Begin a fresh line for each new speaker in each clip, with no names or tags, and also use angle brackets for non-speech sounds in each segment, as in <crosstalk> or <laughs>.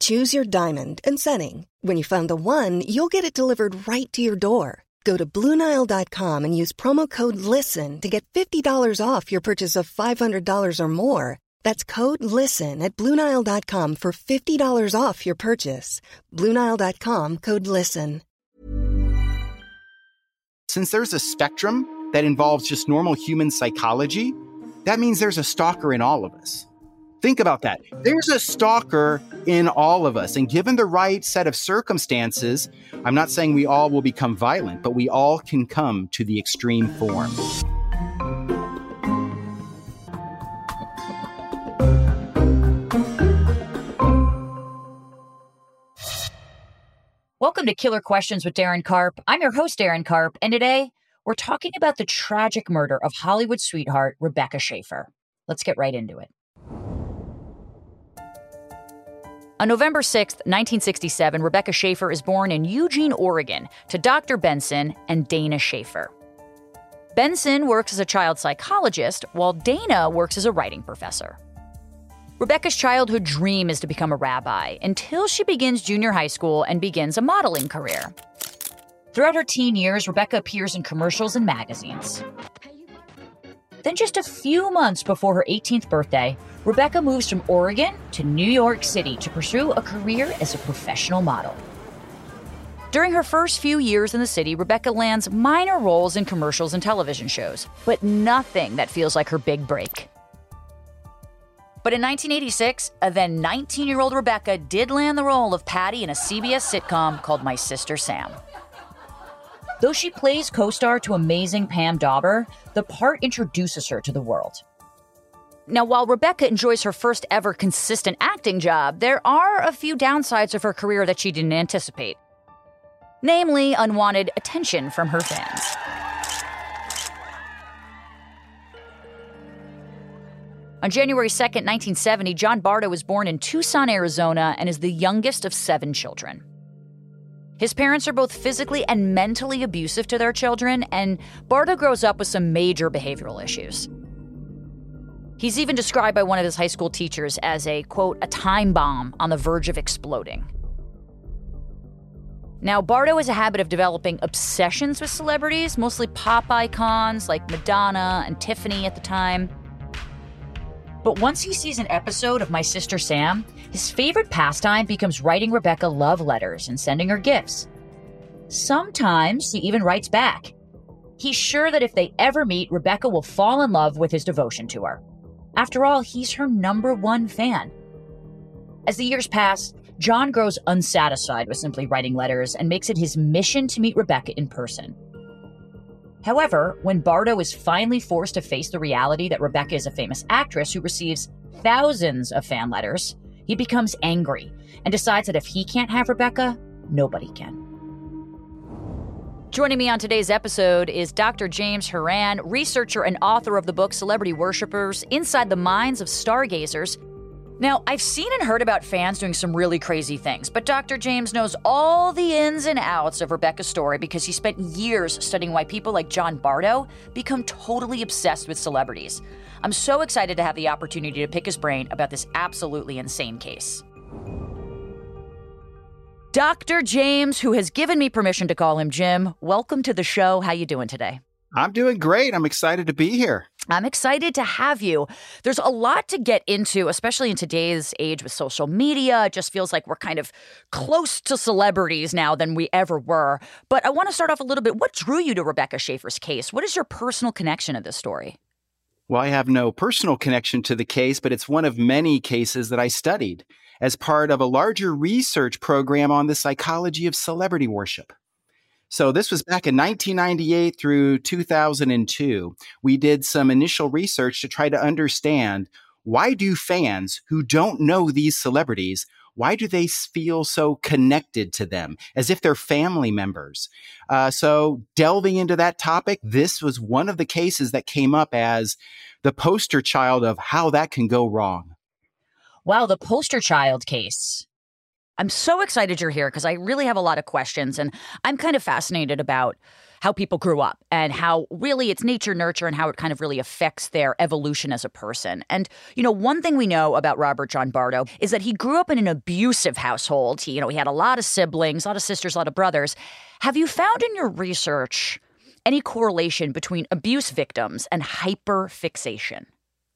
Choose your diamond and setting. When you find the one, you'll get it delivered right to your door. Go to Bluenile.com and use promo code LISTEN to get $50 off your purchase of $500 or more. That's code LISTEN at Bluenile.com for $50 off your purchase. Bluenile.com code LISTEN.
Since there's a spectrum that involves just normal human psychology, that means there's a stalker in all of us. Think about that. There's a stalker in all of us. And given the right set of circumstances, I'm not saying we all will become violent, but we all can come to the extreme form.
Welcome to Killer Questions with Darren Karp. I'm your host, Darren Karp, and today we're talking about the tragic murder of Hollywood sweetheart Rebecca Schaeffer. Let's get right into it. On November 6, 1967, Rebecca Schaeffer is born in Eugene, Oregon, to Dr. Benson and Dana Schaeffer. Benson works as a child psychologist, while Dana works as a writing professor. Rebecca's childhood dream is to become a rabbi until she begins junior high school and begins a modeling career. Throughout her teen years, Rebecca appears in commercials and magazines. Then, just a few months before her 18th birthday, Rebecca moves from Oregon to New York City to pursue a career as a professional model. During her first few years in the city, Rebecca lands minor roles in commercials and television shows, but nothing that feels like her big break. But in 1986, a then 19 year old Rebecca did land the role of Patty in a CBS sitcom called My Sister Sam. Though she plays co star to amazing Pam Dawber, the part introduces her to the world. Now, while Rebecca enjoys her first ever consistent acting job, there are a few downsides of her career that she didn't anticipate. Namely, unwanted attention from her fans. On January 2, 1970, John Bardo was born in Tucson, Arizona, and is the youngest of seven children. His parents are both physically and mentally abusive to their children, and Bardo grows up with some major behavioral issues. He's even described by one of his high school teachers as a, quote, a time bomb on the verge of exploding. Now, Bardo has a habit of developing obsessions with celebrities, mostly pop icons like Madonna and Tiffany at the time. But once he sees an episode of My Sister Sam, his favorite pastime becomes writing Rebecca love letters and sending her gifts. Sometimes he even writes back. He's sure that if they ever meet, Rebecca will fall in love with his devotion to her. After all, he's her number one fan. As the years pass, John grows unsatisfied with simply writing letters and makes it his mission to meet Rebecca in person. However, when Bardo is finally forced to face the reality that Rebecca is a famous actress who receives thousands of fan letters, he becomes angry and decides that if he can't have Rebecca, nobody can. Joining me on today's episode is Dr. James Houran, researcher and author of the book Celebrity Worshippers Inside the Minds of Stargazers. Now, I've seen and heard about fans doing some really crazy things, but Dr. James knows all the ins and outs of Rebecca's story because he spent years studying why people like John Bardo become totally obsessed with celebrities. I'm so excited to have the opportunity to pick his brain about this absolutely insane case. Dr. James, who has given me permission to call him Jim, welcome to the show. How you doing today?
I'm doing great. I'm excited to be here.
I'm excited to have you. There's a lot to get into, especially in today's age with social media. It just feels like we're kind of close to celebrities now than we ever were. But I want to start off a little bit. What drew you to Rebecca Schaeffer's case? What is your personal connection to this story?
Well, I have no personal connection to the case, but it's one of many cases that I studied as part of a larger research program on the psychology of celebrity worship. So this was back in 1998 through 2002. We did some initial research to try to understand why do fans who don't know these celebrities why do they feel so connected to them as if they're family members? Uh, so, delving into that topic, this was one of the cases that came up as the poster child of how that can go wrong.
Wow, the poster child case. I'm so excited you're here because I really have a lot of questions and I'm kind of fascinated about how people grew up and how really it's nature nurture and how it kind of really affects their evolution as a person. And you know, one thing we know about Robert John Bardo is that he grew up in an abusive household. He, you know, he had a lot of siblings, a lot of sisters, a lot of brothers. Have you found in your research any correlation between abuse victims and hyperfixation?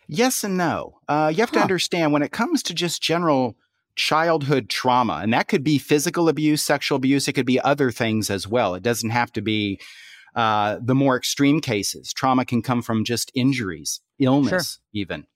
Yes and no. Uh, you have huh. to understand when it comes to just general childhood trauma. And that could be physical abuse, sexual abuse. It could be other things as well. It doesn't have to be uh, the more extreme cases. Trauma can come from just injuries, illness, sure. even.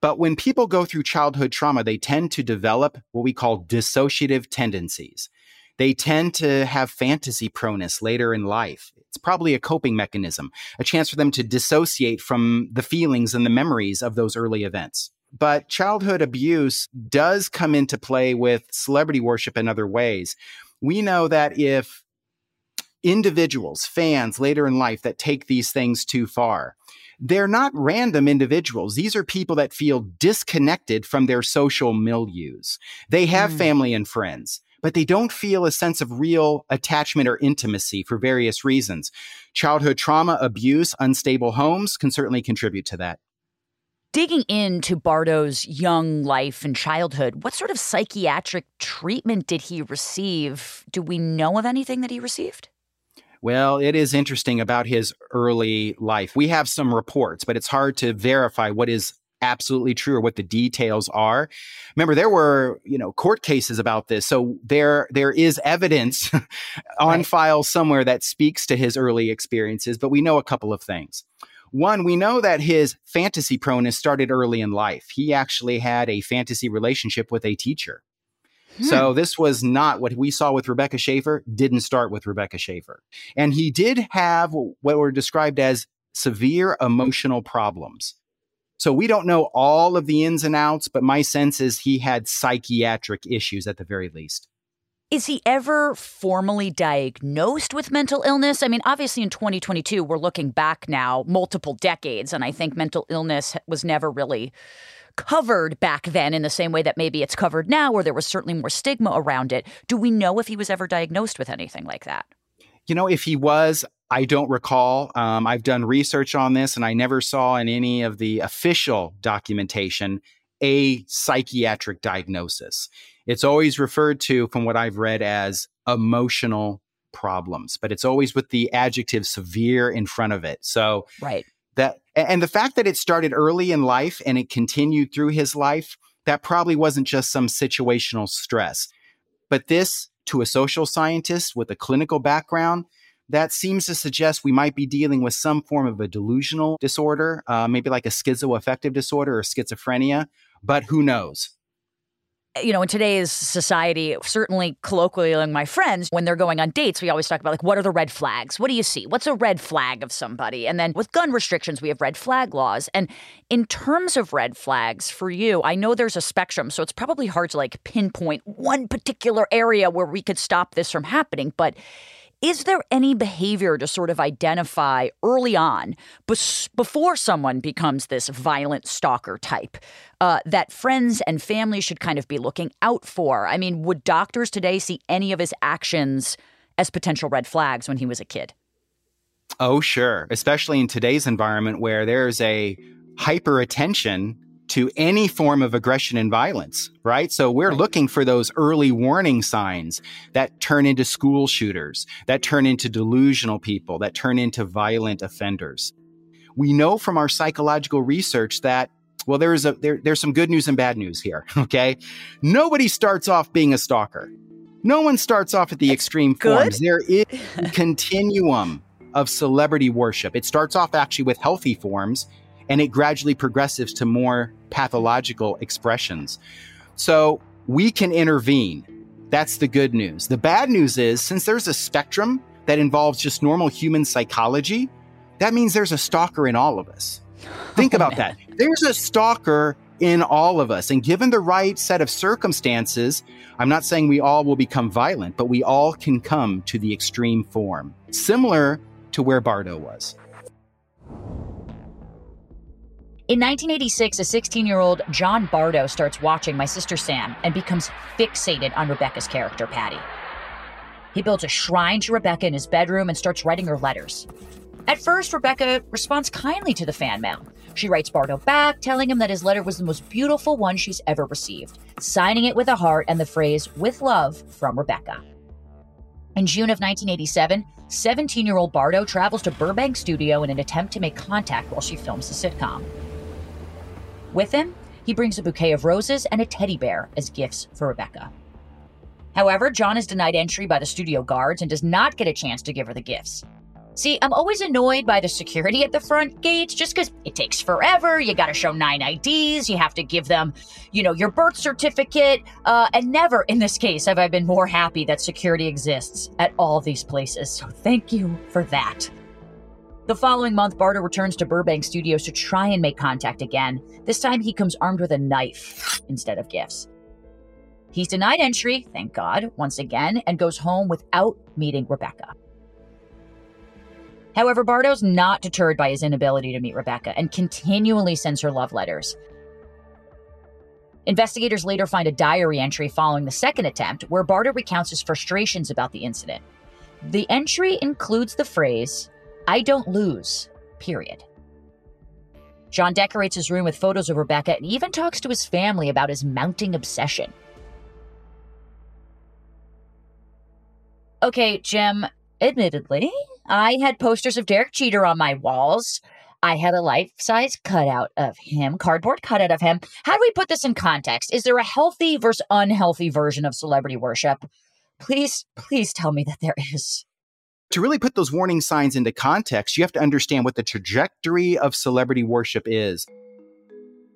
But when people go through childhood trauma, they tend to develop what we call dissociative tendencies. They tend to have fantasy proneness later in life. It's probably a coping mechanism, a chance for them to dissociate from the feelings and the memories of those early events. But childhood abuse does come into play with celebrity worship in other ways. We know that if individuals, fans later in life that take these things too far, they're not random individuals. These are people that feel disconnected from their social milieus. They have mm. family and friends, but they don't feel a sense of real attachment or intimacy for various reasons. Childhood trauma, abuse, unstable homes can certainly contribute to that.
Digging into Bardo's young life and childhood, what sort of psychiatric treatment did he receive? Do we know of anything that he received?
Well, it is interesting about his early life. We have some reports, but it's hard to verify what is absolutely true or what the details are. Remember, there were, you know, court cases about this. So there there is evidence <laughs> on right. file somewhere that speaks to his early experiences, but we know a couple of things. One, we know that his fantasy proneness started early in life. He actually had a fantasy relationship with a teacher. Hmm. So this was not what we saw with Rebecca Schaeffer, didn't start with Rebecca Schaeffer. And he did have what were described as severe emotional problems. So we don't know all of the ins and outs, but my sense is he had psychiatric issues at the very least.
Is he ever formally diagnosed with mental illness? I mean, obviously in 2022, we're looking back now multiple decades, and I think mental illness was never really covered back then in the same way that maybe it's covered now, where there was certainly more stigma around it. Do we know if he was ever diagnosed with anything like that?
You know, if he was, I don't recall. Um, I've done research on this, and I never saw in any of the official documentation a psychiatric diagnosis. It's always referred to, from what I've read, as emotional problems, but it's always with the adjective severe in front of it. So,
right.
That and the fact that it started early in life and it continued through his life, that probably wasn't just some situational stress. But this, to a social scientist with a clinical background, that seems to suggest we might be dealing with some form of a delusional disorder, uh, maybe like a schizoaffective disorder or schizophrenia, but who knows?
Eh, you know, in today's society, certainly colloquially among my friends, when they're going on dates, we always talk about like, what are the red flags? What do you see? What's a red flag of somebody? And then with gun restrictions, we have red flag laws. And in terms of red flags for you, I know there's a spectrum, so it's probably hard to like pinpoint one particular area where we could stop this from happening. But is there any behavior to sort of identify early on, before someone becomes this violent stalker type, uh, that friends and family should kind of be looking out for? I mean, would doctors today see any of his actions as potential red flags when he was a kid?
Oh, sure. Especially in today's environment where there's a hyper attention to any form of aggression and violence, right? So we're looking for those early warning signs that turn into school shooters, that turn into delusional people, that turn into violent offenders. We know from our psychological research that well, there's a there, there's some good news and bad news here. <laughs> Okay, nobody starts off being a stalker. No one starts off at the That's extreme good. forms. There is <laughs> a continuum of celebrity worship. It starts off actually with healthy forms and it gradually progresses to more pathological expressions. So we can intervene. That's the good news. The bad news is since there's a spectrum that involves just normal human psychology, that means there's a stalker in all of us. Think oh, about man. that. <laughs> There's a stalker in all of us. And given the right set of circumstances, I'm not saying we all will become violent, but we all can come to the extreme form, similar to where Bardo was.
In 1986, a 16 year old John Bardo starts watching My Sister Sam and becomes fixated on Rebecca's character, Patty. He builds a shrine to Rebecca in his bedroom and starts writing her letters. At first, Rebecca responds kindly to the fan mail. She writes Bardo back, telling him that his letter was the most beautiful one she's ever received, signing it with a heart and the phrase, with love, from Rebecca. In June of 1987, 17 year old Bardo travels to Burbank Studio in an attempt to make contact while she films the sitcom. With him, he brings a bouquet of roses and a teddy bear as gifts for Rebecca. However, John is denied entry by the studio guards and does not get a chance to give her the gifts. See, I'm always annoyed by the security at the front gates just because it takes forever. You got to show nine IDs. You have to give them, you know, your birth certificate. Uh, and never in this case have I been more happy that security exists at all these places. So thank you for that. The following month, Bardo returns to Burbank Studios to try and make contact again. This time, he comes armed with a knife instead of gifts. He's denied entry, thank God, once again, and goes home without meeting Rebecca. However, Bardo's not deterred by his inability to meet Rebecca and continually sends her love letters. Investigators later find a diary entry following the second attempt where Bardo recounts his frustrations about the incident. The entry includes the phrase, I don't lose, period. John decorates his room with photos of Rebecca and even talks to his family about his mounting obsession. Okay, Jim, admittedly, I had posters of Derek Jeter on my walls. I had a life size cutout of him, cardboard cutout of him. How do we put this in context? Is there a healthy versus unhealthy version of celebrity worship? Please, please tell me that there is
to really put those warning signs into context, you have to understand what the trajectory of celebrity worship is.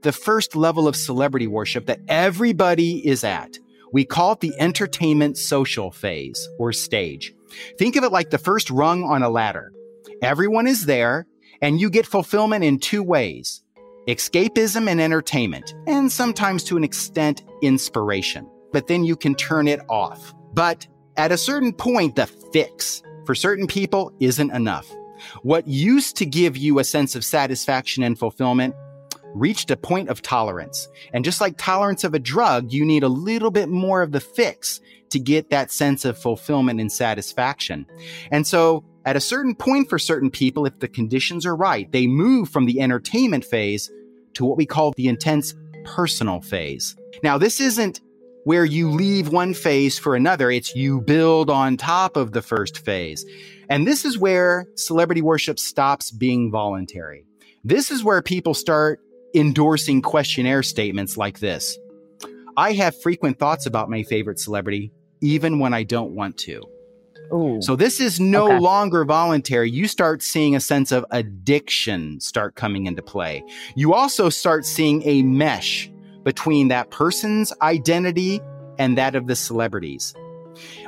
The first level of celebrity worship that everybody is at, we call it the entertainment social phase or stage. Think of it like the first rung on a ladder. Everyone is there, and you get fulfillment in two ways escapism and entertainment, and sometimes to an extent, inspiration. But then you can turn it off. But at a certain point, the fix, for certain people isn't enough. What used to give you a sense of satisfaction and fulfillment reached a point of tolerance. And just like tolerance of a drug, you need a little bit more of the fix to get that sense of fulfillment and satisfaction. And so at a certain point for certain people, if the conditions are right, they move from the entertainment phase to what we call the intense personal phase. Now, this isn't where you leave one phase for another. It's you build on top of the first phase. And this is where celebrity worship stops being voluntary. This is where people start endorsing questionnaire statements like this. I have frequent thoughts about my favorite celebrity, even when I don't want to. Ooh. So this is no okay. longer voluntary. You start seeing a sense of addiction start coming into play. You also start seeing a mesh between that person's identity and that of the celebrities.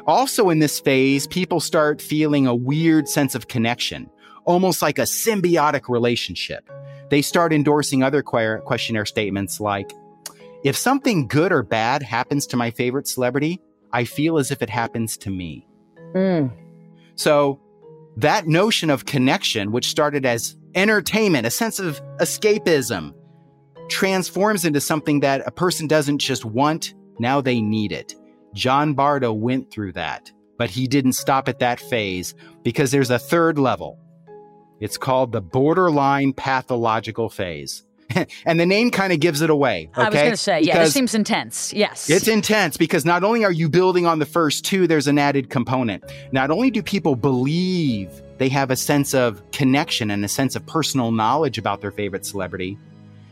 Also, in this phase, people start feeling a weird sense of connection, almost like a symbiotic relationship. They start endorsing other questionnaire statements like, if something good or bad happens to my favorite celebrity, I feel as if it happens to me. Mm. So that notion of connection, which started as entertainment, a sense of escapism, transforms into something that a person doesn't just want, now they need it. John Bardo went through that, but he didn't stop at that phase because there's a third level. It's called the borderline pathological phase. <laughs> and the name kind of gives it away. Okay? I
was going to say, yeah, this seems intense. Yes.
It's intense because not only are you building on the first two, there's an added component. Not only do people believe they have a sense of connection and a sense of personal knowledge about their favorite celebrity,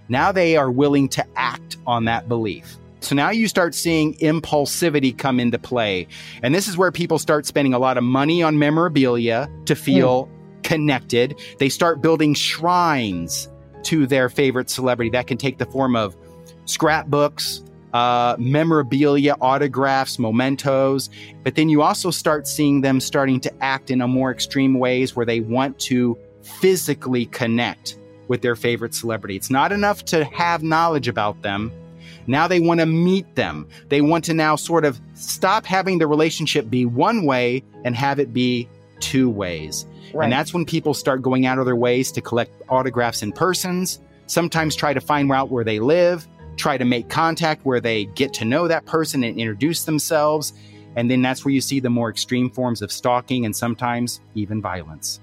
now they are willing to act on that belief. So now you start seeing impulsivity come into play. And this is where people start spending a lot of money on memorabilia to feel mm. connected. They start building shrines to their favorite celebrity. That can take the form of scrapbooks, uh, memorabilia, autographs, mementos. But then you also start seeing them starting to act in a more extreme ways where they want to physically connect with their favorite celebrity. It's not enough to have knowledge about them. Now they want to meet them. They want to now sort of stop having the relationship be one way and have it be two ways. Right. And that's when people start going out of their ways to collect autographs in persons, sometimes try to find out where they live, try to make contact where they get to know that person and introduce themselves. And then that's where you see the more extreme forms of stalking and sometimes even violence.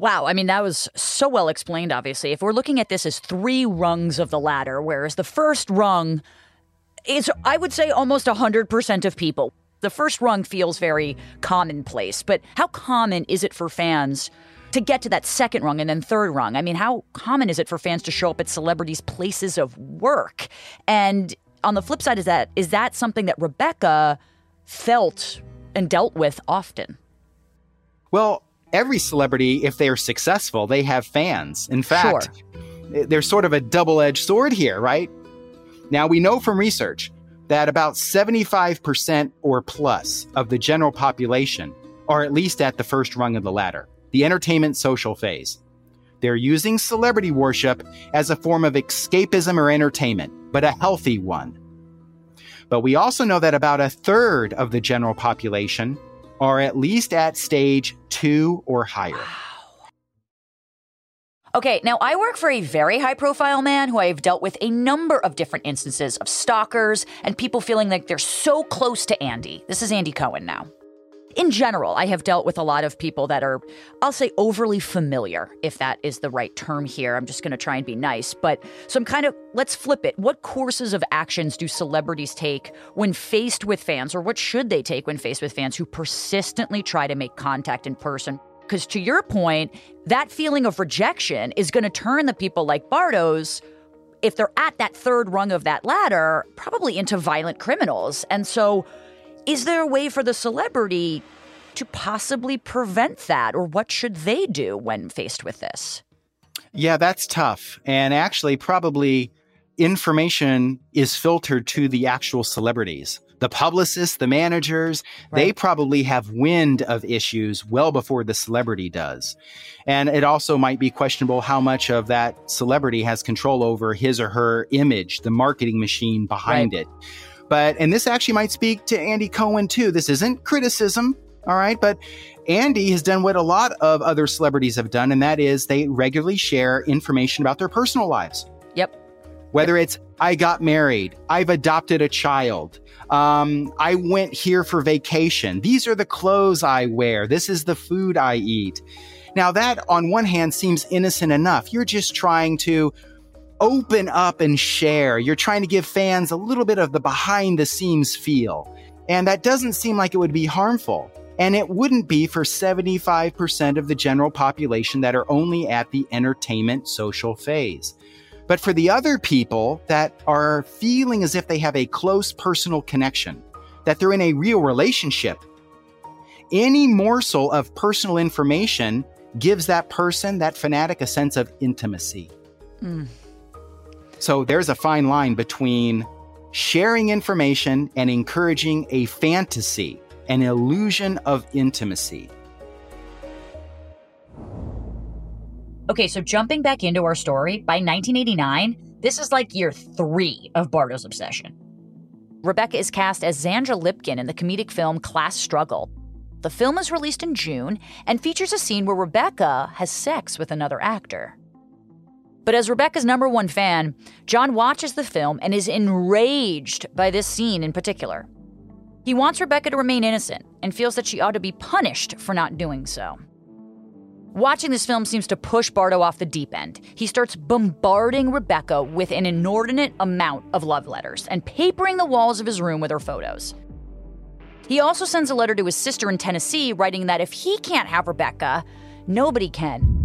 Wow, I mean, that was so well explained, obviously. If we're looking at this as three rungs of the ladder, whereas the first rung is, I would say, almost 100% of people. The first rung feels very commonplace, but how common is it for fans to get to that second rung and then third rung? I mean, how common is it for fans to show up at celebrities' places of work? And on the flip side, is that is that something that Rebecca felt and dealt with often?
Well, every celebrity, if they are successful, they have fans. In fact, sure. Eh, there's sort of a double edged sword here, right? Now, we know from research that about 75% or plus of the general population are at least at the first rung of the ladder, the entertainment social phase. They're using celebrity worship as a form of escapism or entertainment, but a healthy one. But we also know that about a third of the general population are at least at stage two or higher.
Okay, now I work for a very high profile man who I have dealt with a number of different instances of stalkers and people feeling like they're so close to Andy. This is Andy Cohen now. In general, I have dealt with a lot of people that are, I'll say, overly familiar, if that is the right term here. I'm just going to try and be nice. But so I'm kind of, let's flip it. What courses of actions do celebrities take when faced with fans, or what should they take when faced with fans who persistently try to make contact in person? Because to your point, that feeling of rejection is going to turn the people like Bardo's, if they're at that third rung of that ladder, probably into violent criminals. And so, is there a way for the celebrity to possibly prevent that, or what should they do when faced with this?
Yeah, that's tough. And actually, probably information is filtered to the actual celebrities the publicists, the managers, right. they probably have wind of issues well before the celebrity does. And it also might be questionable how much of that celebrity has control over his or her image, the marketing machine behind right. it. But, and this actually might speak to Andy Cohen too. This isn't criticism, all right? But Andy has done what a lot of other celebrities have done, and that is they regularly share information about their personal lives.
Yep.
Whether it's, I got married, I've adopted a child, um, I went here for vacation. These are the clothes I wear. This is the food I eat. Now, that on one hand seems innocent enough. You're just trying to open up and share. You're trying to give fans a little bit of the behind the scenes feel. And that doesn't seem like it would be harmful. And it wouldn't be for 75% of the general population that are only at the entertainment social phase. But for the other people that are feeling as if they have a close personal connection, that they're in a real relationship, any morsel of personal information gives that person, that fanatic, a sense of intimacy. Mm. So there's a fine line between sharing information and encouraging a fantasy, an illusion of intimacy.
Okay, so jumping back into our story, by 1989, this is like year three of Bardo's obsession. Rebecca is cast as Zandra Lipkin in the comedic film Class Struggle. The film is released in June and features a scene where Rebecca has sex with another actor. But as Rebecca's number one fan, John watches the film and is enraged by this scene in particular. He wants Rebecca to remain innocent and feels that she ought to be punished for not doing so. Watching this film seems to push Bardo off the deep end. He starts bombarding Rebecca with an inordinate amount of love letters and papering the walls of his room with her photos. He also sends a letter to his sister in Tennessee writing that if he can't have Rebecca, nobody can.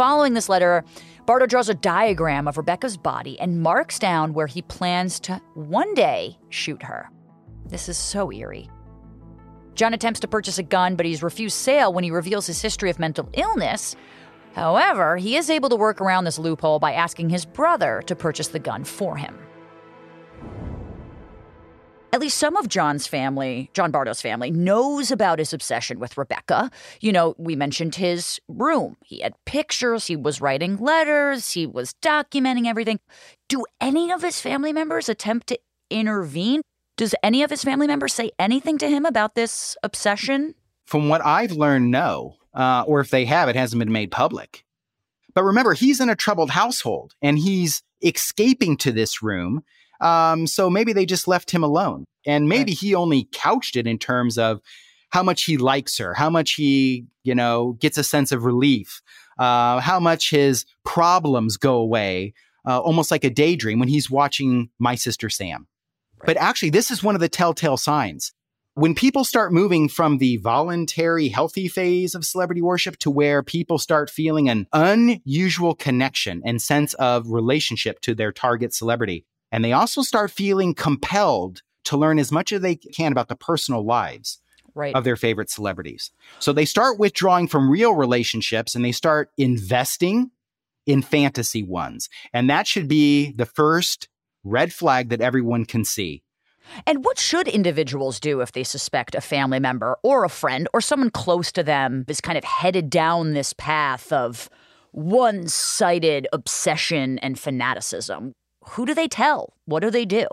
Following this letter, Bardo draws a diagram of Rebecca's body and marks down where he plans to one day shoot her. This is so eerie. John attempts to purchase a gun, but he's refused sale when he reveals his history of mental illness. However, he is able to work around this loophole by asking his brother to purchase the gun for him. At least some of John's family, John Bardo's family, knows about his obsession with Rebecca. You know, we mentioned his room. He had pictures, he was writing letters, he was documenting everything. Do any of his family members attempt to intervene? Does any of his family members say anything to him about this obsession?
From what I've learned, no. Uh, or if they have, it hasn't been made public. But remember, he's in a troubled household and he's escaping to this room. Um, so maybe they just left him alone. And maybe he only couched it in terms of how much he likes her, how much he, you know, gets a sense of relief, uh, how much his problems go away, uh, almost like a daydream when he's watching My Sister Sam. But actually, this is one of the telltale signs. When people start moving from the voluntary, healthy phase of celebrity worship to where people start feeling an unusual connection and sense of relationship to their target celebrity, and they also start feeling compelled to learn as much as they can about the personal lives
Right.
of their favorite celebrities. So they start withdrawing from real relationships and they start investing in fantasy ones. And that should be the first red flag that everyone can see.
And what should individuals do if they suspect a family member or a friend or someone close to them is kind of headed down this path of one sided obsession and fanaticism? Who do they tell? What do they do?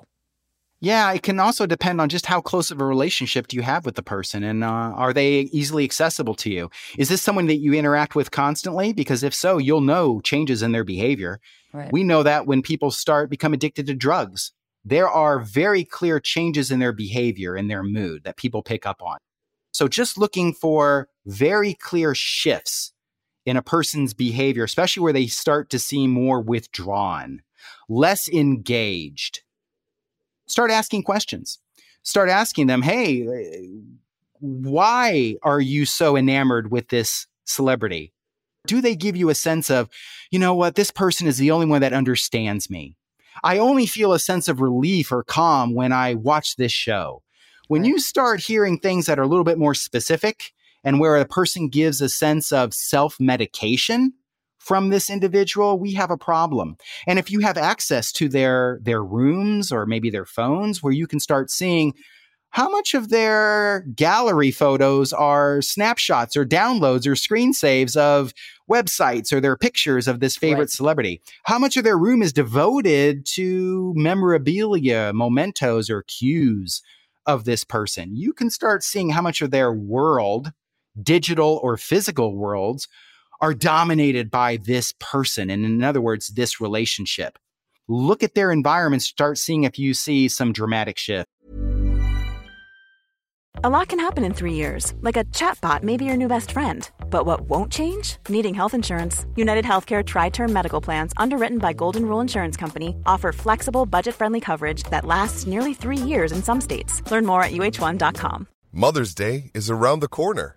Yeah, it can also depend on just how close of a relationship do you have with the person and uh, are they easily accessible to you? Is this someone that you interact with constantly? Because if so, you'll know changes in their behavior.
Right.
We know that when people start become addicted to drugs, there are very clear changes in their behavior and their mood that people pick up on. So just looking for very clear shifts in a person's behavior, especially where they start to seem more withdrawn, less engaged. Start asking questions. Start asking them, hey, why are you so enamored with this celebrity? Do they give you a sense of, you know what, this person is the only one that understands me? I only feel a sense of relief or calm when I watch this show. When you start hearing things that are a little bit more specific and where a person gives a sense of self medication from this individual, we have a problem. And if you have access to their their rooms or maybe their phones where you can start seeing how much of their gallery photos are snapshots or downloads or screen saves of websites or their pictures of this favorite
Right.
celebrity? How much of their room is devoted to memorabilia, mementos, or cues of this person? You can start seeing how much of their world, digital or physical worlds, are dominated by this person. And in other words, this relationship. Look at their environment, start seeing if you see some dramatic shift.
A lot can happen in three years, like a chatbot may be your new best friend. But what won't change? Needing health insurance. United Healthcare Tri Term Medical Plans, underwritten by Golden Rule Insurance Company, offer flexible, budget friendly coverage that lasts nearly three years in some states. Learn more at uhone.com.
Mother's Day is around the corner.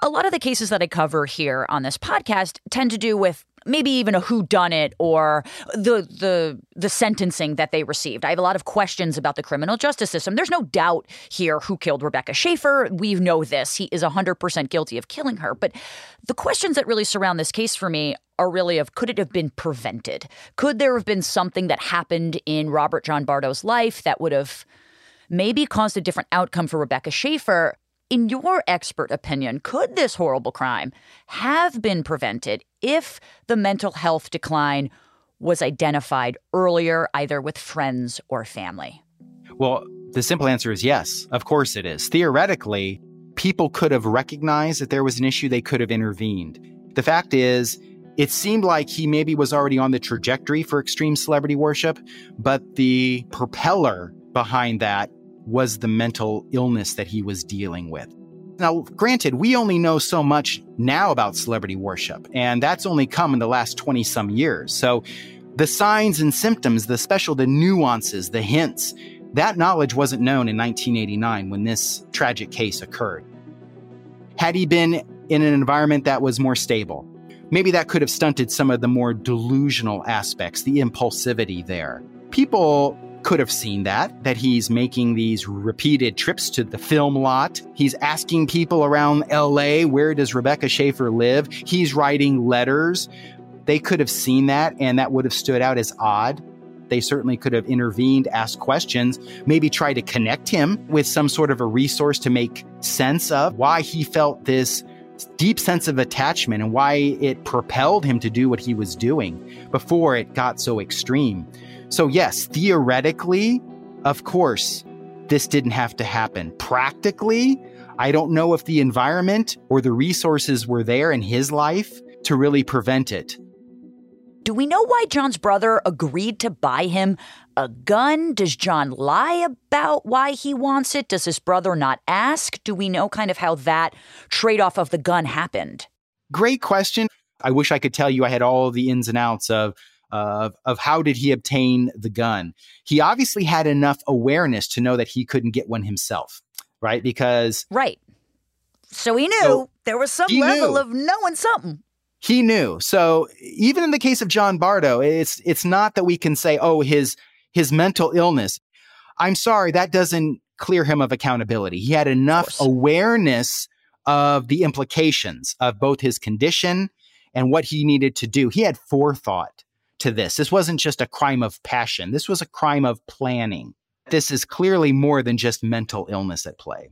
A lot of the cases that I cover here on this podcast tend to do with maybe even a who done it or the the the sentencing that they received. I have a lot of questions about the criminal justice system. There's no doubt here who killed Rebecca Schaeffer. We know this. He is 100% guilty of killing her. But the questions that really surround this case for me are really of could it have been prevented? Could there have been something that happened in Robert John Bardo's life that would have maybe caused a different outcome for Rebecca Schaeffer? In your expert opinion, could this horrible crime have been prevented if the mental health decline was identified earlier, either with friends or family?
Well, the simple answer is yes. Of course it is. Theoretically, people could have recognized that there was an issue, they could have intervened. The fact is, it seemed like he maybe was already on the trajectory for extreme celebrity worship, but the propeller behind that was the mental illness that he was dealing with. Now, granted, we only know so much now about celebrity worship, and that's only come in the last 20 some years. So the signs and symptoms, the special, the nuances, the hints, that knowledge wasn't known in 1989 when this tragic case occurred. Had he been in an environment that was more stable, maybe that could have stunted some of the more delusional aspects, the impulsivity there. People could have seen that, that he's making these repeated trips to the film lot. He's asking people around LA, where does Rebecca Schaeffer live? He's writing letters. They could have seen that, and that would have stood out as odd. They certainly could have intervened, asked questions, maybe try to connect him with some sort of a resource to make sense of why he felt this deep sense of attachment and why it propelled him to do what he was doing before it got so extreme. So, yes, theoretically, of course, this didn't have to happen. Practically, I don't know if the environment or the resources were there in his life to really prevent it.
Do we know why John's brother agreed to buy him a gun? Does John lie about why he wants it? Does his brother not ask? Do we know kind of how that trade off of the gun happened?
Great question. I wish I could tell you I had all the ins and outs of of, of how did he obtain the gun. He obviously had enough awareness to know that he couldn't get one himself, right? Because
right. So he knew so there was some level knew. of knowing something.
He knew. So even in the case of John Bardo, it's it's not that we can say, oh, his his mental illness. I'm sorry, that doesn't clear him of accountability. He had enough of awareness of the implications of both his condition and what he needed to do. He had forethought to this. This wasn't just a crime of passion, this was a crime of planning. This is clearly more than just mental illness at play.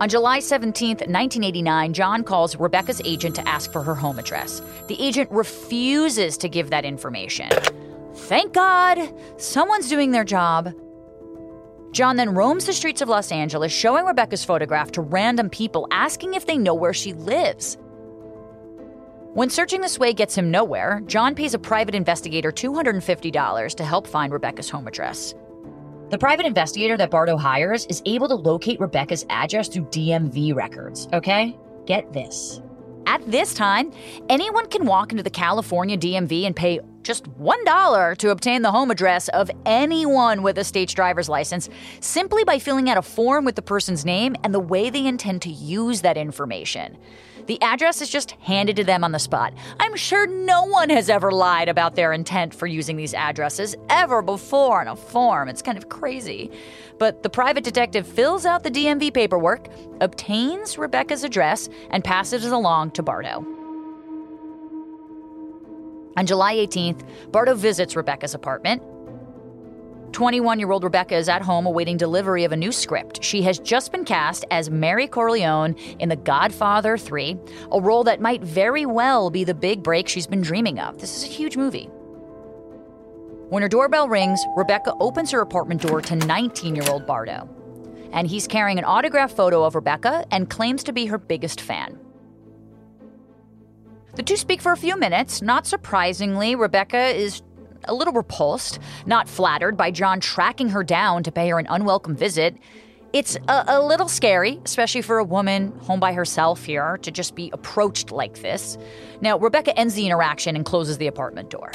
On July 17, 1989, John calls Rebecca's agent to ask for her home address. The agent refuses to give that information. Thank God, someone's doing their job. John then roams the streets of Los Angeles, showing Rebecca's photograph to random people, asking if they know where she lives. When searching this way gets him nowhere, John pays a private investigator $250 to help find Rebecca's home address. The private investigator that Bardo hires is able to locate Rebecca's address through DMV records, okay? Get this. At this time, anyone can walk into the California DMV and pay just $1 to obtain the home address of anyone with a state's driver's license simply by filling out a form with the person's name and the way they intend to use that information. The address is just handed to them on the spot. I'm sure no one has ever lied about their intent for using these addresses ever before in a form. It's kind of crazy. But the private detective fills out the DMV paperwork, obtains Rebecca's address, and passes it along to Bardo. On July 18th, Bardo visits Rebecca's apartment. 21 year old Rebecca is at home awaiting delivery of a new script. She has just been cast as Mary Corleone in The Godfather 3, a role that might very well be the big break she's been dreaming of. This is a huge movie. When her doorbell rings, Rebecca opens her apartment door to 19 year old Bardo. And he's carrying an autographed photo of Rebecca and claims to be her biggest fan. The two speak for a few minutes. Not surprisingly, Rebecca is a little repulsed, not flattered by John tracking her down to pay her an unwelcome visit. It's a, a, little scary, especially for a woman home by herself here, to just be approached like this. Now, Rebecca ends the interaction and closes the apartment door.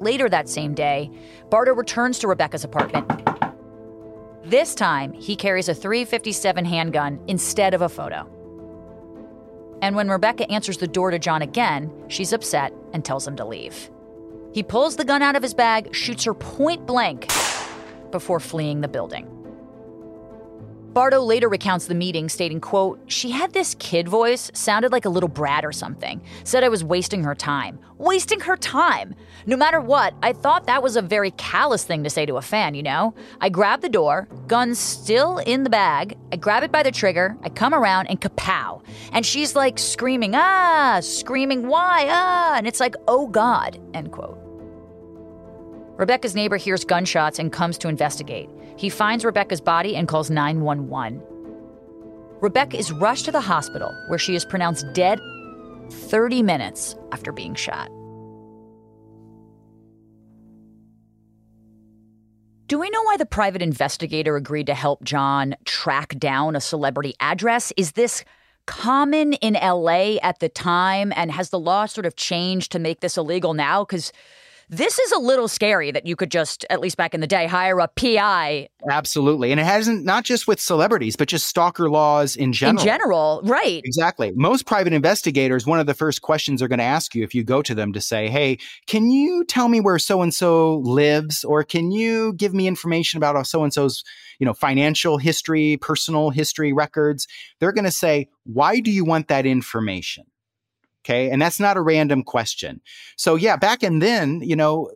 Later that same day, Bardo returns to Rebecca's apartment. This time, he carries a 357 handgun instead of a photo. And when Rebecca answers the door to John again, she's upset and tells him to leave. He pulls the gun out of his bag, shoots her point blank before fleeing the building. Bardo later recounts the meeting, stating, quote, She had this kid voice, sounded like a little brat or something. Said I was wasting her time. Wasting her time! No matter what, I thought that was a very callous thing to say to a fan, you know? I grab the door, gun still in the bag, I grab it by the trigger, I come around and kapow. And she's like screaming, ah, screaming, why, ah, and it's like, oh God, end quote. Rebecca's neighbor hears gunshots and comes to investigate. He finds Rebecca's body and calls 911. Rebecca is rushed to the hospital, where she is pronounced dead 30 minutes after being shot. Do we know why the private investigator agreed to help John track down a celebrity address? Is this common in LA at the time? And has the law sort of changed to make this illegal now? Because this is a little scary that you could just, at least back in the day, hire a PI.
Absolutely. And it hasn't, not just with celebrities, but just stalker laws in general.
In general, right.
Exactly. Most private investigators, one of the first questions they're going to ask you if you go to them to say, hey, can you tell me where so and so lives? Or can you give me information about so and so's you know financial history personal history records they're going to say why do you want that information Okay. And that's not a random question. So, yeah, back in then, you know,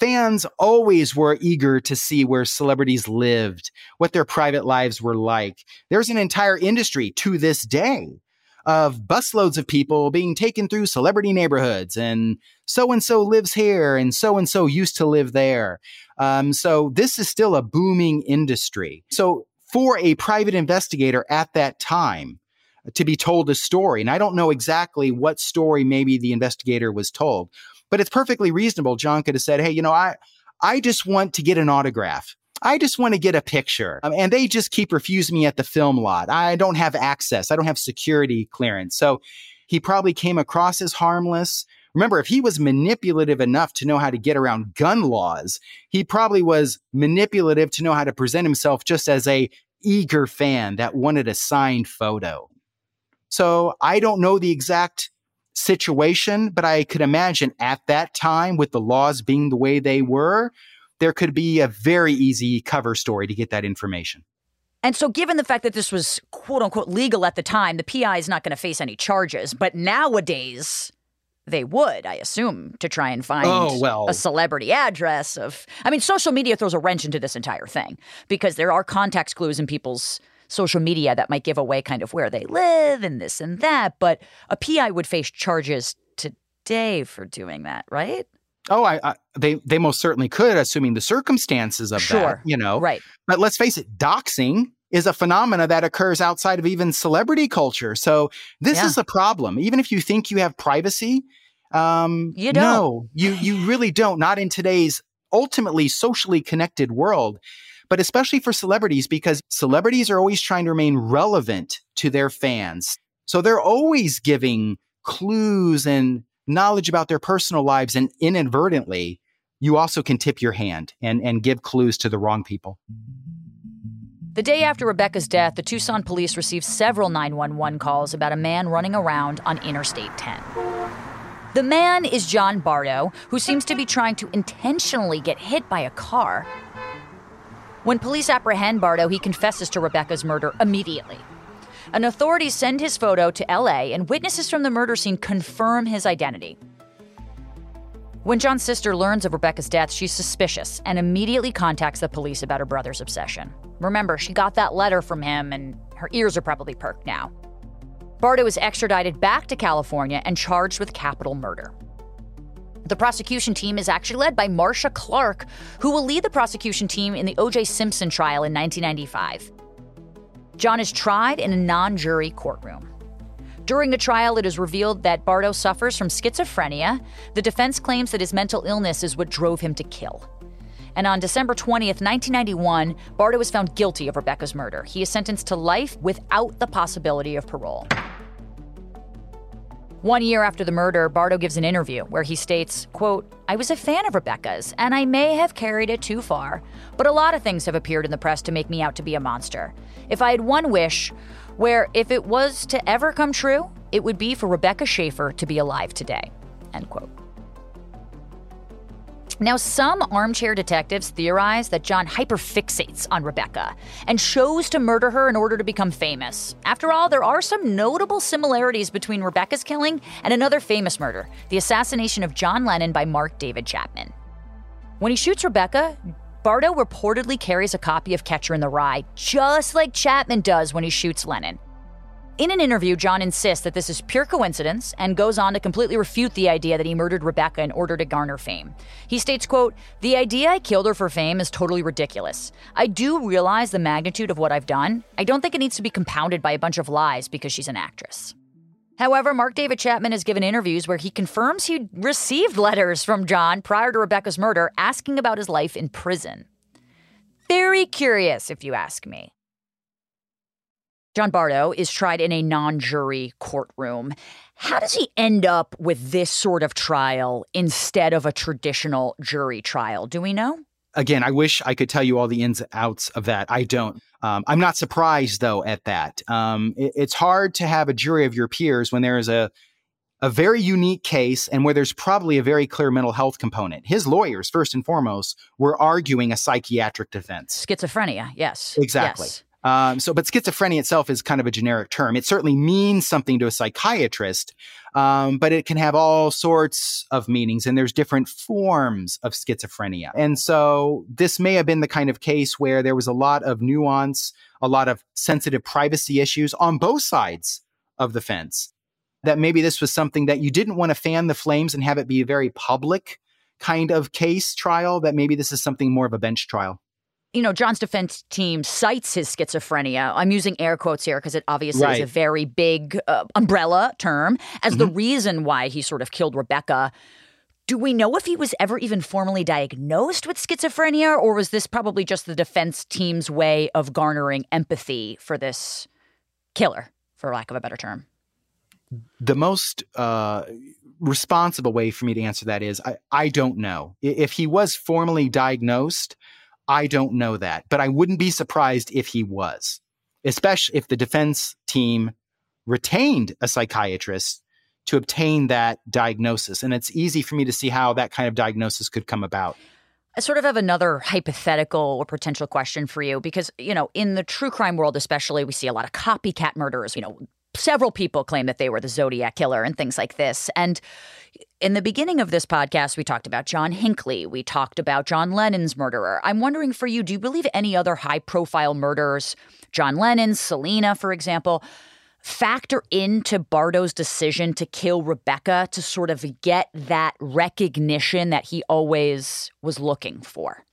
fans always were eager to see where celebrities lived, what their private lives were like. There's an entire industry to this day of busloads of people being taken through celebrity neighborhoods and so and so lives here and so and so used to live there. Um, so this is still a booming industry. So for a private investigator at that time, to be told a story. And I don't know exactly what story maybe the investigator was told, but it's perfectly reasonable. John could have said, Hey, you know, I, I just want to get an autograph. I just want to get a picture. Um, and they just keep refusing me at the film lot. I don't have access. I don't have security clearance. So he probably came across as harmless. Remember, if he was manipulative enough to know how to get around gun laws, he probably was manipulative to know how to present himself just as a eager fan that wanted a signed photo. So I don't know the exact situation, but I could imagine at that time, with the laws being the way they were, there could be a very easy cover story to get that information.
And so, given the fact that this was quote unquote legal at the time, the PI is not going to face any charges. But nowadays, they would, I assume, to try and find
oh, well.
a celebrity address of. I mean, social media throws a wrench into this entire thing because there are context clues in people's social media that might give away kind of where they live and this and that. But a PI would face charges today for doing that, right?
Oh, I, I, they they most certainly could, assuming the circumstances of
sure.
that. You know,
right?
But let's face it, doxing is a phenomena that occurs outside of even celebrity culture. So this
yeah.
is a problem. Even if you think you have privacy, um,
you don't.
No, you you really don't. Not in today's ultimately socially connected world but especially for celebrities because celebrities are always trying to remain relevant to their fans. So they're always giving clues and knowledge about their personal lives and inadvertently you also can tip your hand and, and give clues to the wrong people.
The day after Rebecca's death, the Tucson police received several 911 calls about a man running around on Interstate 10. The man is John Bardo, who seems to be trying to intentionally get hit by a car when police apprehend Bardo, he confesses to Rebecca's murder immediately. And authorities send his photo to LA, and witnesses from the murder scene confirm his identity. When John's sister learns of Rebecca's death, she's suspicious and immediately contacts the police about her brother's obsession. Remember, she got that letter from him, and her ears are probably perked now. Bardo is extradited back to California and charged with capital murder. The prosecution team is actually led by Marcia Clark, who will lead the prosecution team in the O.J. Simpson trial in 1995. John is tried in a non jury courtroom. During the trial, it is revealed that Bardo suffers from schizophrenia. The defense claims that his mental illness is what drove him to kill. And on December 20th, 1991, Bardo was found guilty of Rebecca's murder. He is sentenced to life without the possibility of parole. One year after the murder, Bardo gives an interview where he states, quote, I was a fan of Rebecca's, and I may have carried it too far, but a lot of things have appeared in the press to make me out to be a monster. If I had one wish, where if it was to ever come true, it would be for Rebecca Schaeffer to be alive today. End quote. Now, some armchair detectives theorize that John hyperfixates on Rebecca and chose to murder her in order to become famous. After all, there are some notable similarities between Rebecca's killing and another famous murder the assassination of John Lennon by Mark David Chapman. When he shoots Rebecca, Bardo reportedly carries a copy of Catcher in the Rye, just like Chapman does when he shoots Lennon. In an interview, John insists that this is pure coincidence and goes on to completely refute the idea that he murdered Rebecca in order to garner fame. He states, quote, "The idea I killed her for fame is totally ridiculous. I do realize the magnitude of what I've done. I don't think it needs to be compounded by a bunch of lies because she's an actress." However, Mark David Chapman has given interviews where he confirms he received letters from John prior to Rebecca's murder asking about his life in prison. Very curious, if you ask me. John Bardo is tried in a non jury courtroom. How does he end up with this sort of trial instead of a traditional jury trial? Do we know?
Again, I wish I could tell you all the ins and outs of that. I don't. Um, I'm not surprised though at that. Um, it, it's hard to have a jury of your peers when there is a a very unique case and where there's probably a very clear mental health component. His lawyers, first and foremost, were arguing a psychiatric defense.
Schizophrenia, yes.
Exactly.
Yes.
Um, so, but schizophrenia itself is kind of a generic term. It certainly means something to a psychiatrist, um, but it can have all sorts of meanings, and there's different forms of schizophrenia. And so, this may have been the kind of case where there was a lot of nuance, a lot of sensitive privacy issues on both sides of the fence. That maybe this was something that you didn't want to fan the flames and have it be a very public kind of case trial, that maybe this is something more of a bench trial
you know, John's defense team cites his schizophrenia. I'm using air quotes here because it obviously right. is a very big uh, umbrella term as mm-hmm. the reason why he sort of killed Rebecca. Do we know if he was ever even formally diagnosed with schizophrenia, or was this probably just the defense team's way of garnering empathy for this killer, for lack of a better term?
The most uh, responsible way for me to answer that is I, I don't know. If he was formally diagnosed, I don't know that, but I wouldn't be surprised if he was, especially if the defense team retained a psychiatrist to obtain that diagnosis. And it's easy for me to see how that kind of diagnosis could come about.
I sort of have another hypothetical or potential question for you because, you know, in the true crime world, especially, we see a lot of copycat murders. You know, several people claim that they were the Zodiac killer and things like this. And in the beginning of this podcast, we talked about John Hinckley. We talked about John Lennon's murderer. I'm wondering for you, do you believe any other high profile murderers, John Lennon, Selena, for example, factor into Bardo's decision to kill Rebecca to sort of get that recognition that he always was looking for?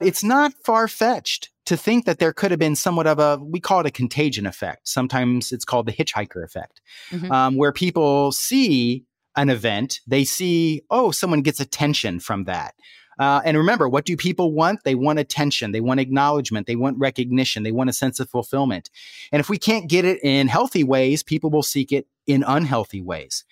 It's not far fetched to think that there could have been somewhat of a, we call it a contagion effect. Sometimes it's called the hitchhiker effect, mm-hmm. um, where people see an event, they see, oh, someone gets attention from that. Uh, and remember, what do people want? They want attention. They want acknowledgement. They want recognition. They want a sense of fulfillment. And if we can't get it in healthy ways, people will seek it in unhealthy ways.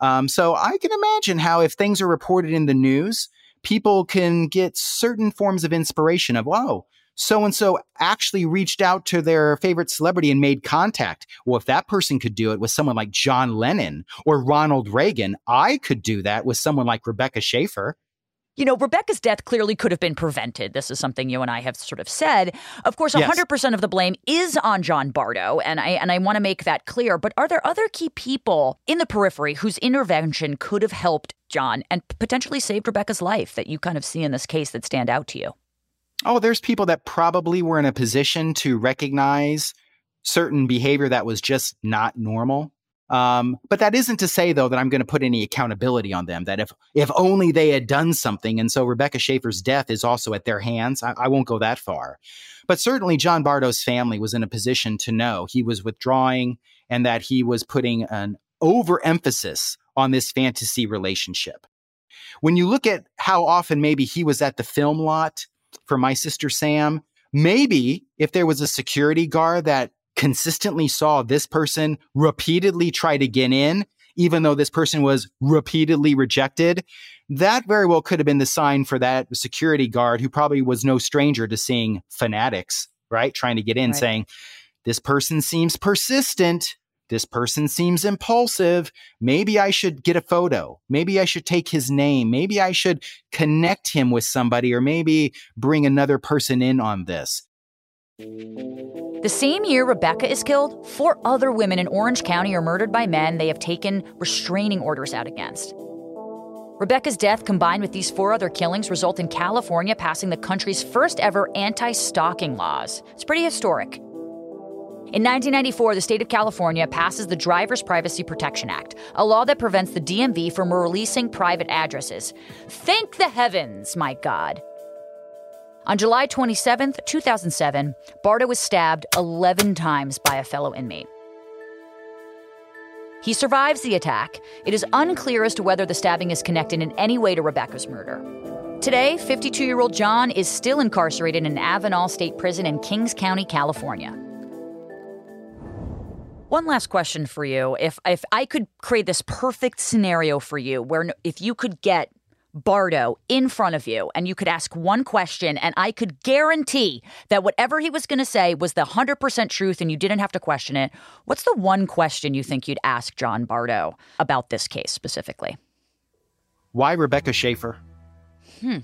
Um, so I can imagine how if things are reported in the news, people can get certain forms of inspiration of, oh, so and so actually reached out to their favorite celebrity and made contact. Well, if that person could do it with someone like John Lennon or Ronald Reagan, I could do that with someone like Rebecca Schaeffer.
You know, Rebecca's death clearly could have been prevented. This is something you and I have sort of said. Of course, 100% yes. of the blame is on John Bardo, and I and I want to make that clear, but are there other key people in the periphery whose intervention could have helped John, and potentially saved Rebecca's life that you kind of see in this case that stand out to you?
Oh, there's people that probably were in a position to recognize certain behavior that was just not normal. Um, but that isn't to say, though, that I'm going to put any accountability on them. That if if only they had done something, and so Rebecca Schaeffer's death is also at their hands. I, I won't go that far, but certainly John Bardo's family was in a position to know he was withdrawing and that he was putting an overemphasis on this fantasy relationship. When you look at how often maybe he was at the film lot for My Sister Sam, maybe if there was a security guard that consistently saw this person repeatedly try to get in, even though this person was repeatedly rejected, that very well could have been the sign for that security guard who probably was no stranger to seeing fanatics, right? Trying to get in, right. saying, This person seems persistent. This person seems impulsive. Maybe I should get a photo. Maybe I should take his name. Maybe I should connect him with somebody, or maybe bring another person in on this.
The same year Rebecca is killed, four other women in Orange County are murdered by men they have taken restraining orders out against. Rebecca's death, combined with these four other killings, result in California passing the country's first ever anti stalking laws. It's pretty historic. In 1994, the state of California passes the Driver's Privacy Protection Act, a law that prevents the DMV from releasing private addresses. Thank the heavens, my God. On July 27, 2007, Bardo was stabbed 11 times by a fellow inmate. He survives the attack. It is unclear as to whether the stabbing is connected in any way to Rebecca's murder. Today, 52 year old John is still incarcerated in Avenal State Prison in Kings County, California. One last question for you. If, if I could create this perfect scenario for you where if you could get Bardo in front of you and you could ask one question and I could guarantee that whatever he was going to say was the 100% truth and you didn't have to question it, what's the one question you think you'd ask John Bardo about this case specifically?
Why Rebecca Schaeffer?
Hmm.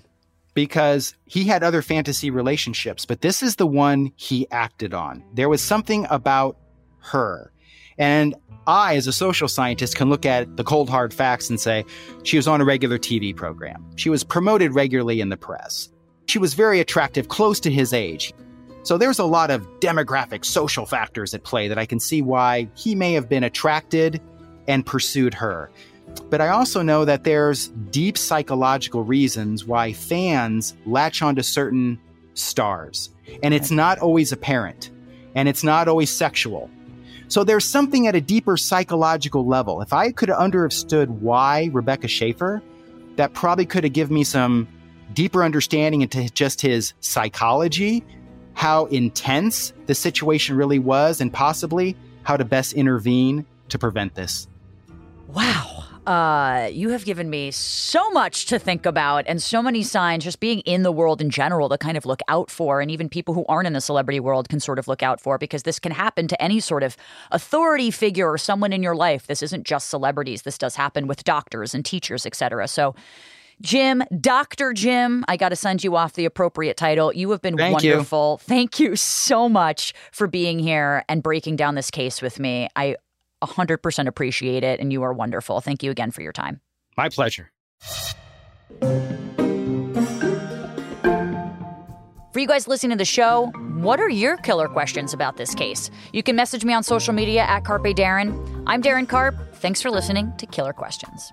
Because he had other fantasy relationships, but this is the one he acted on. There was something about her. And I, as a social scientist, can look at the cold hard facts and say she was on a regular TV program. She was promoted regularly in the press. She was very attractive, close to his age. So there's a lot of demographic, social factors at play that I can see why he may have been attracted and pursued her. But I also know that there's deep psychological reasons why fans latch onto certain stars. And it's not always apparent, and it's not always sexual. So there's something at a deeper psychological level. If I could have understood why Rebecca Schaeffer, that probably could have given me some deeper understanding into just his psychology, how intense the situation really was, and possibly how to best intervene to prevent this.
Wow. Uh, you have given me so much to think about and so many signs just being in the world in general to kind of look out for. And even people who aren't in the celebrity world can sort of look out for because this can happen to any sort of authority figure or someone in your life. This isn't just celebrities. This does happen with doctors and teachers, etc. So, Jim, Dr. Jim, I got to send you off the appropriate title. You have been
Thank
wonderful.
You.
Thank you so much for being here and breaking down this case with me. I 100% appreciate it, and you are wonderful. Thank you again for your time.
My pleasure.
For you guys listening to the show, what are your killer questions about this case? You can message me on social media at Carpe Darren. I'm Darren Carp. Thanks for listening to Killer Questions.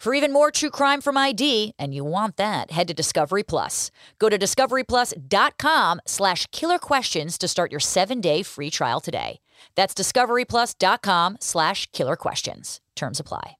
For even more true crime from ID, and you want that, head to Discovery Plus. Go to discoveryplus.com slash killer questions to start your seven-day free trial today. That's discoveryplus.com slash killer questions. Terms apply.